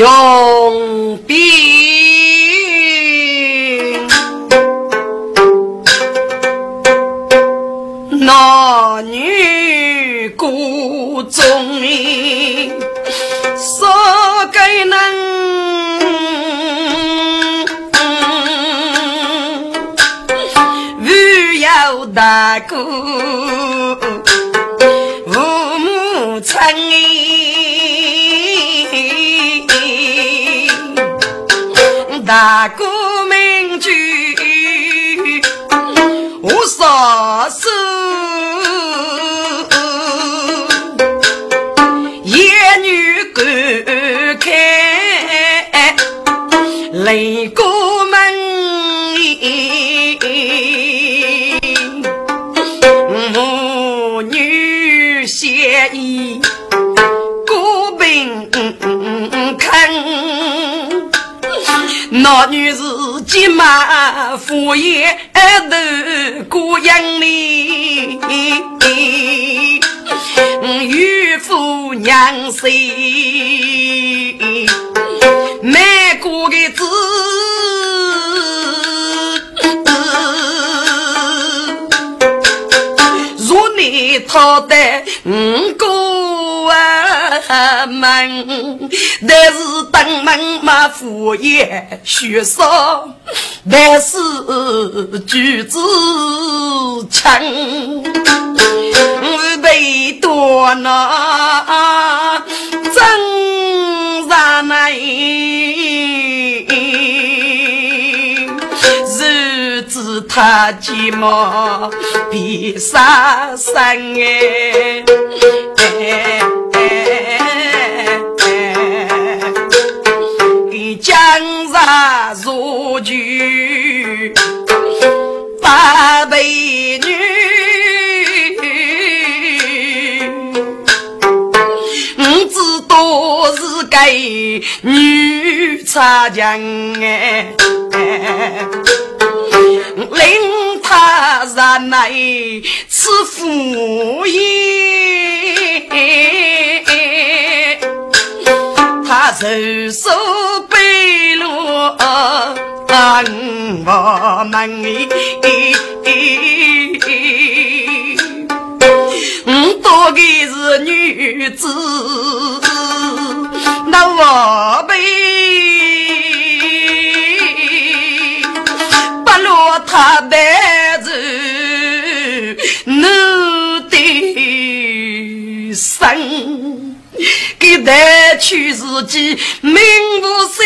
用兵，男女各中意，说给能。大哥，大哥名句无所，那女是急马夫爷头过营里，岳父娘婿没过个子。若你讨得五个门，但是登门嘛敷衍学少，但是举子强，被多那真难耐。他寂寞比杀生哎，女差强哎。令他然来吃福业，他受受背落我们，我多的是女子，那我辈。他带着你的身，给带去自己命不心。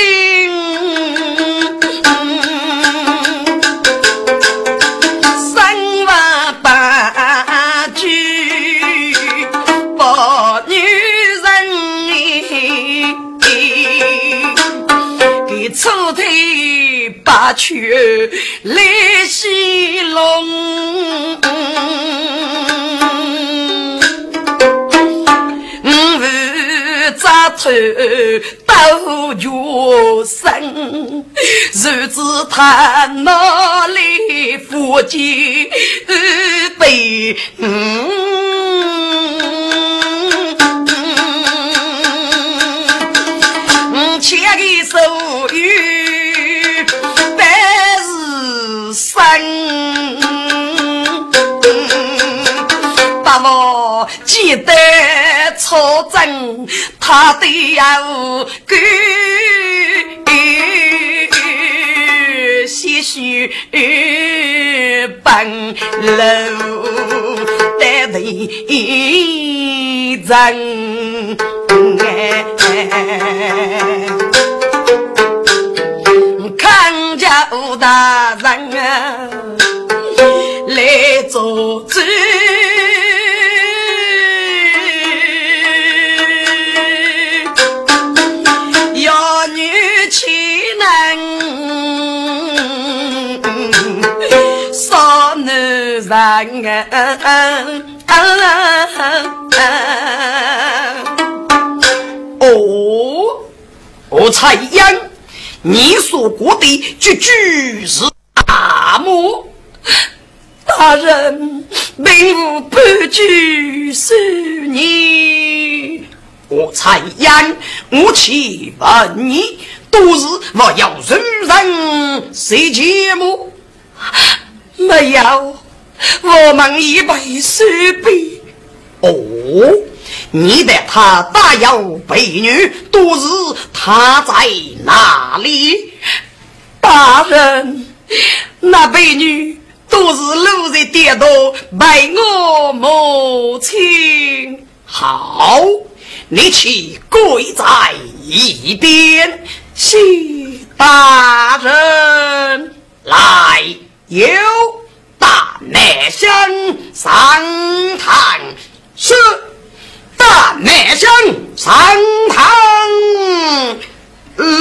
八曲来戏龙，五扎头斗绝生，谁知他哪里福气被嗯。得错真，他的要给些许本楼的人。康家大人啊，来做主，人啊？哦，我蔡阳，你所过的句句是大漠，大人并无半句是你。我才言，我去问你，都是我要人人谁节目？没有，我们一杯水杯。哦，你的他大有美女，都是他在哪里？大人，那美女都是路人跌倒，拜我母亲。好。你去跪在一边，谢大人来有大内相上堂，是大内相上堂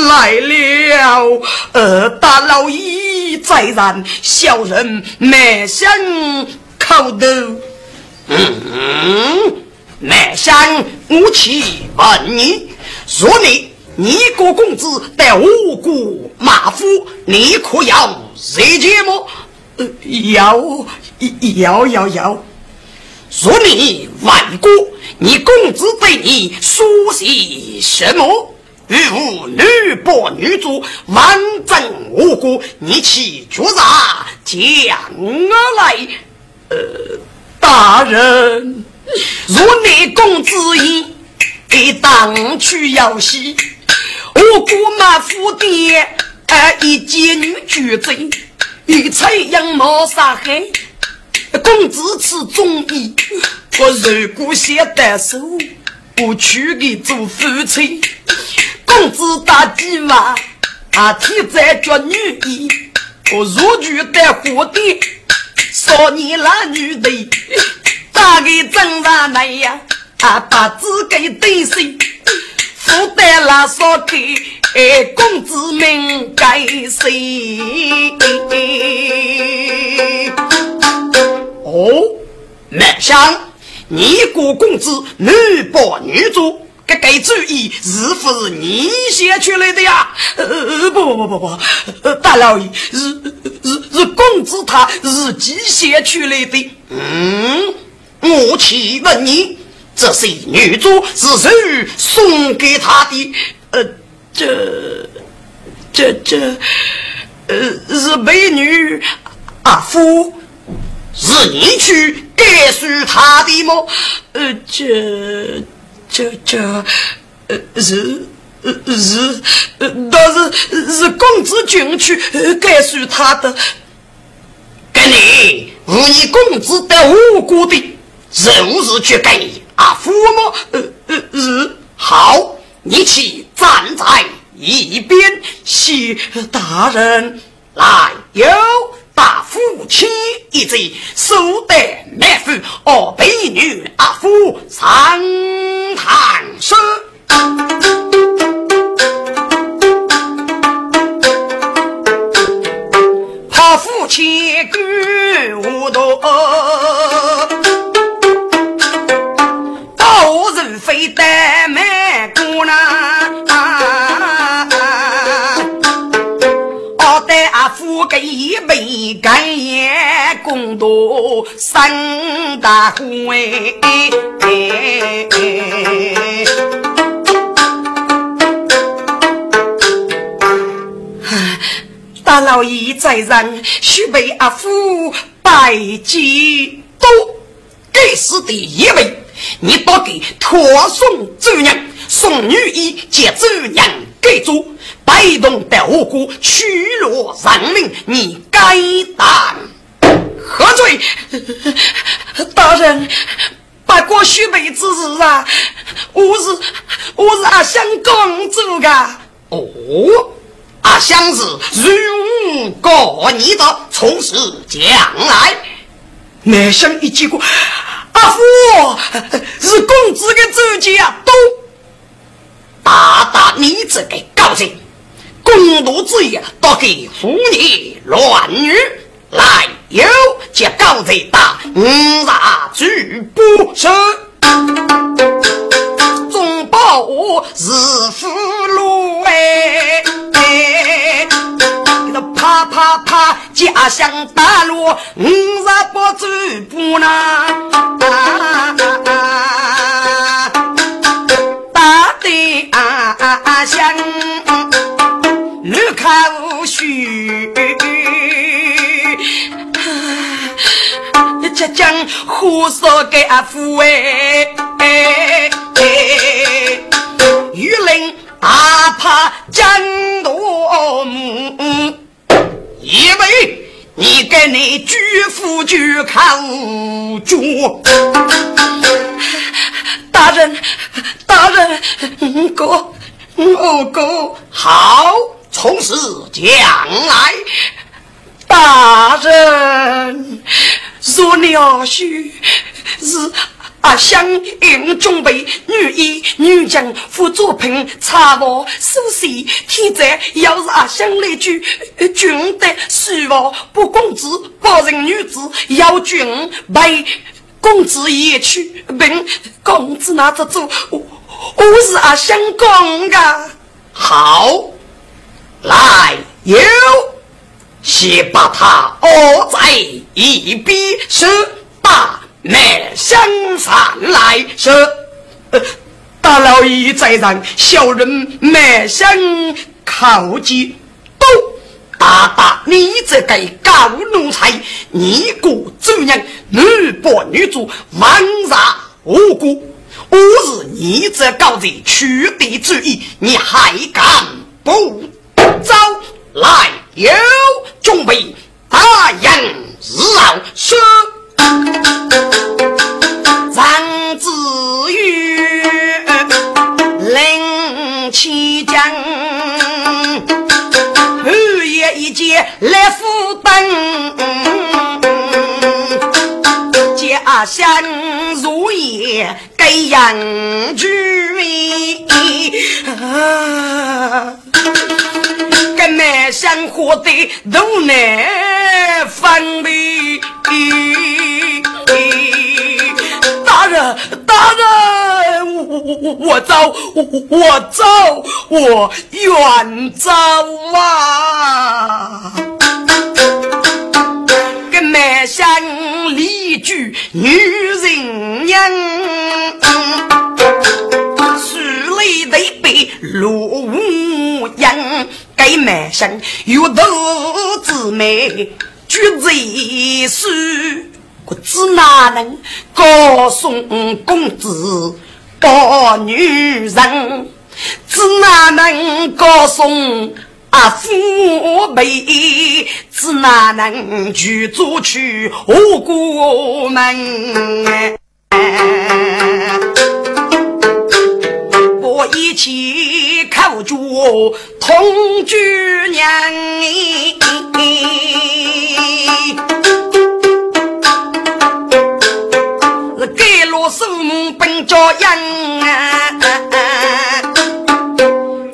来了。呃，大老爷在让小人内相叩头。嗯。南乡，我去问你：若你你国公子带五国马夫，你可要谁节吗？要要要要。若你问过你公子对你说些什么？与吾女伯女主完整无辜，你去决啥讲来？呃，大人。若你公子意，一当去要西，我姑妈府店，一见女绝贼，一采羊毛杀害。公子此中意，我如果先得手，我娶你做夫妻。公子大计嘛，啊，体在做女衣，我入局的火店，少年男女的。打给正上来呀，啊，把子给对谁？负担拉少给，哎，公子们该谁？哦，满香你国公子女伯女主，这个主意是不是你写出来的呀？呃，不不不不不，大老爷是是是公子他自己写出来的。嗯。我去问你，这些女主是谁送给他的？呃，这、这、这，呃，是美女阿夫，是你去告诉他的吗？呃，这、这、这，呃，是呃、是呃，倒是是公子君去告诉他的。跟你无你公子的无辜的。任务是去给阿父吗，呃呃是好，你去站在一边，谢大人来有大夫妻一对，手得难夫，哦，美女阿父上堂时，怕父亲跟无多。非得卖姑娘，杯干烟，共度三大婚。大老爷在人，须被阿父拜祭，都该是第一位。你多给托送周娘，送女医接周娘给主，摆动的无辜，屈辱人民，你该当何罪？大人，把过虚伪之事啊，我是我是阿香公主噶。哦，阿香是如果你的从实将来，没想一结果。阿父，是公子的主家都大大你这个高人，公路之夜都给妇女乱语来有这高贼打五杀举不胜，中报是俘虏哎。他家乡大路五十步走不难，大队啊乡路开无虚，即将火烧给阿父哎，榆林大怕江多。因为你给你举夫举口住。大人，大人，哥，我哥好，从实将来，大人。若你阿婿是阿相应准备女医女将副作品查房书写天灾，要是阿香来句军德书房不公子保人女子要军为公子也去并公子拿着做，我我是阿香公的，好来有。先把他押在一边，是把面相上来，是大老爷在上小人面相靠近，都大大你这个高奴才，你个主人女扮女主，枉杀无辜，我是你这高贼取缔主意，你还敢不走来？有准备，大人日后说。张子玉领起将，半夜一见来赴登，家乡如夜给杨居啊。满山火堆都难分辨。大人，大人，我我我走，我我走，我远走啊！跟满山立举女人娘。水里的一杯落乌阳。该满身有头之美，举子书，我只哪能告诉公子抱女人？只哪能告诉阿父辈？只哪能去做去我过门？我一起靠住同居娘，是盖罗手本朝阳，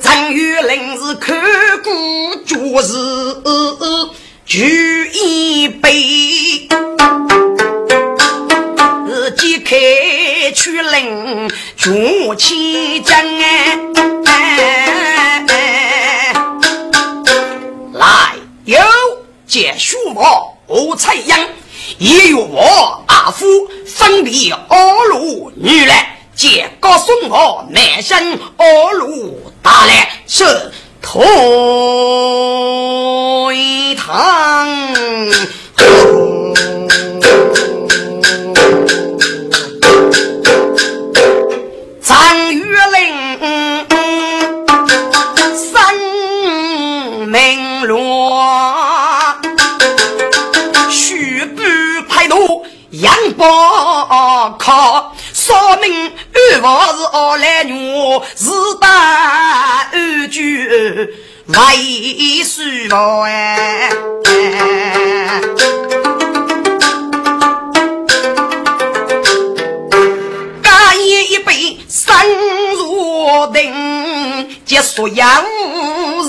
陈玉林是看顾主事，举一杯。即开去领朱七将哎，来有借书我吴彩阳，也有我阿夫分别二路女来，借告送我南山二路大来是同一堂。杨宝靠，说明二房是二来女，是打二句为书房哎。生如定，结束有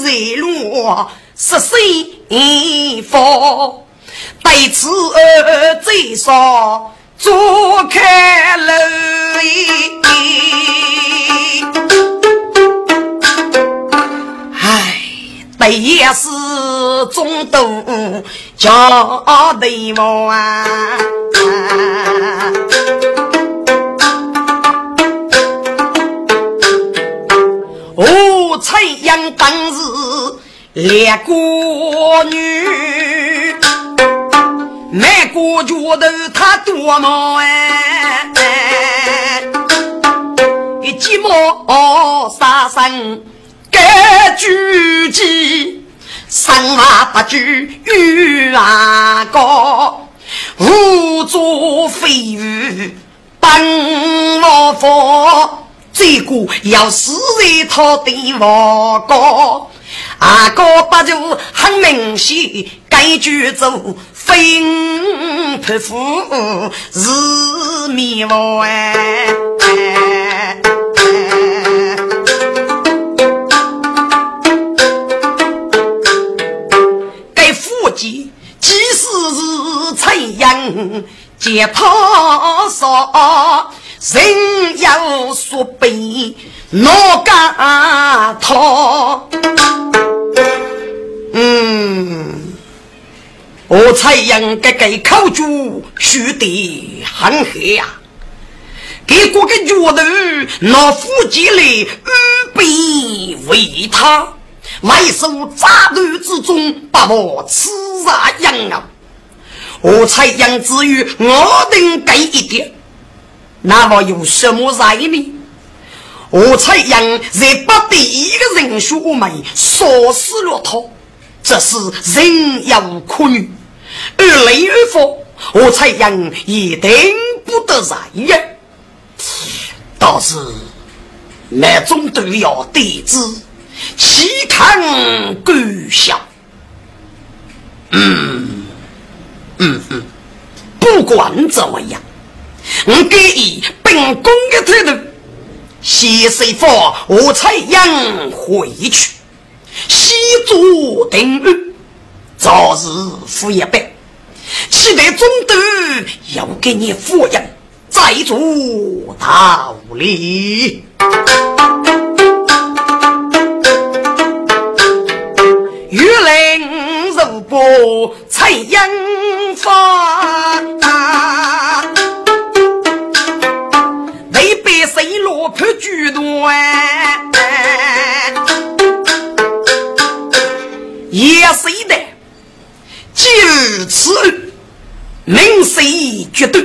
日落，十岁佛，在此最少坐开了。唉，对也是中度叫对望啊。哦，太阳当日两个女，个脚头他多么哎，一寂寞杀生该聚集，生娃不惧玉啊高，无足非鱼本我佛。这个要死在他的王哥，阿哥不就很明显，该句走分不服是灭亡。该夫妻即使是陈阳，借他说。人要说悲，哪敢逃？嗯，我才应该给口主输得很黑呀！给过个脚头，拿夫妻来预备为他，外受炸头之中，把我刺杀养了。我才应至于我等给一点。那么有什么来呢？我才让在把第一个人选我们杀死了他，这是人有可女，而雷而佛，我才让一定不得在呀。倒是那种都要得知，岂看狗笑。嗯嗯嗯，不管怎么样。我给以本宫的态度，先生府我才让回去，西做定案，早日富一百，期待中都要给你富人，再做道理。玉林如波采樱花。决斗？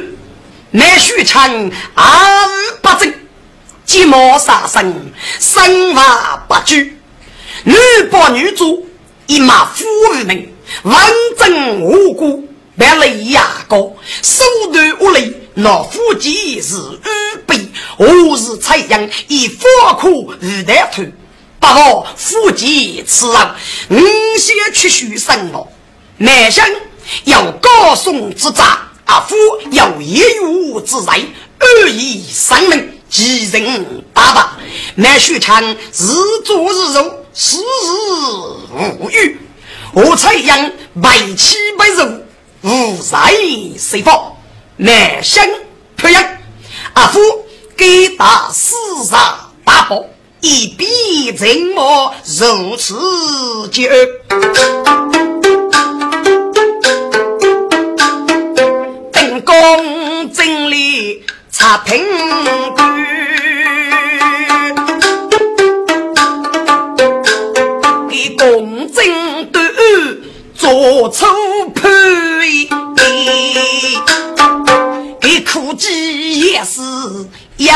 乃许昌二不正，鸡毛杀生，生娃不拘。女扮女主，一马夫人，文正无辜，别雷牙高，手段无力，那夫妻是预备。我是采阳，以佛苦日代土，把我夫妻此人，五先去许生了。男生要高颂之诈，阿夫要业余之财，二以生命，吉人大把。乃许昌日作日入，时日无余。我采阳百七百肉，无财随佛。男生培养阿夫。给大四杀大宝，一笔怎么如此久？查评官，给公正断做出判。给苦鸡也是。有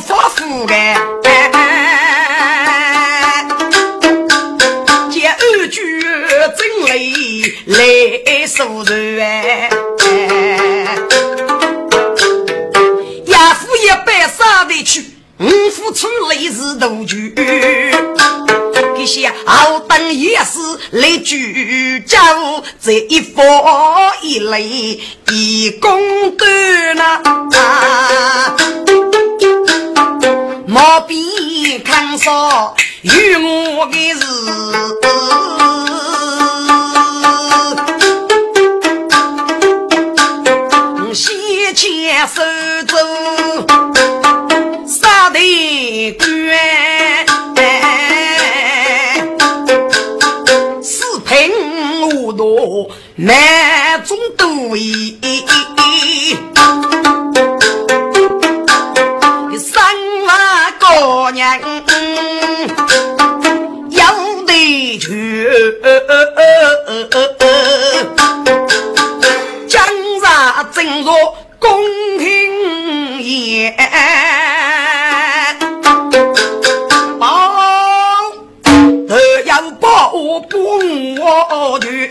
福福的，接二句真来来诉人哎，去，五夫出来是大局。这些好等也是来聚焦，这一方一类一公断呐。毛笔看上与我的事，先牵手走，官，四平五多难中多一。娘有得去，江上正若宫廷宴，保本我去，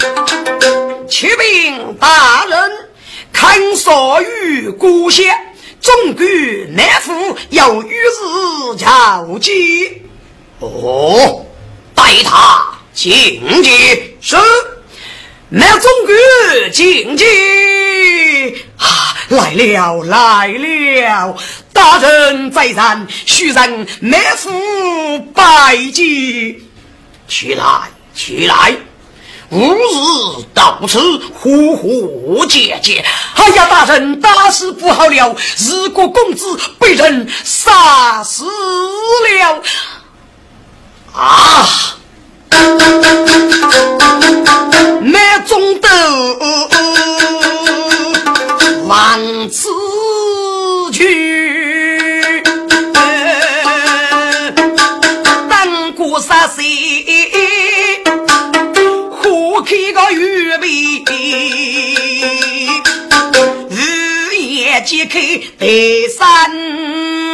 启禀大人，看所与故乡。总管南府要与日交集，哦，带他进去。是，那总管进去。啊，来了来了，大人在上，须让南府拜见。起来，起来。吾日到此，呼呼姐姐！哎呀，大人，大事不好了！日国公子被人杀死了！啊！开个预备，日夜揭开第三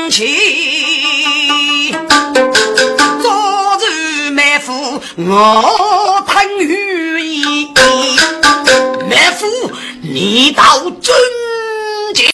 期，早日埋伏我吞御意，埋伏你到真。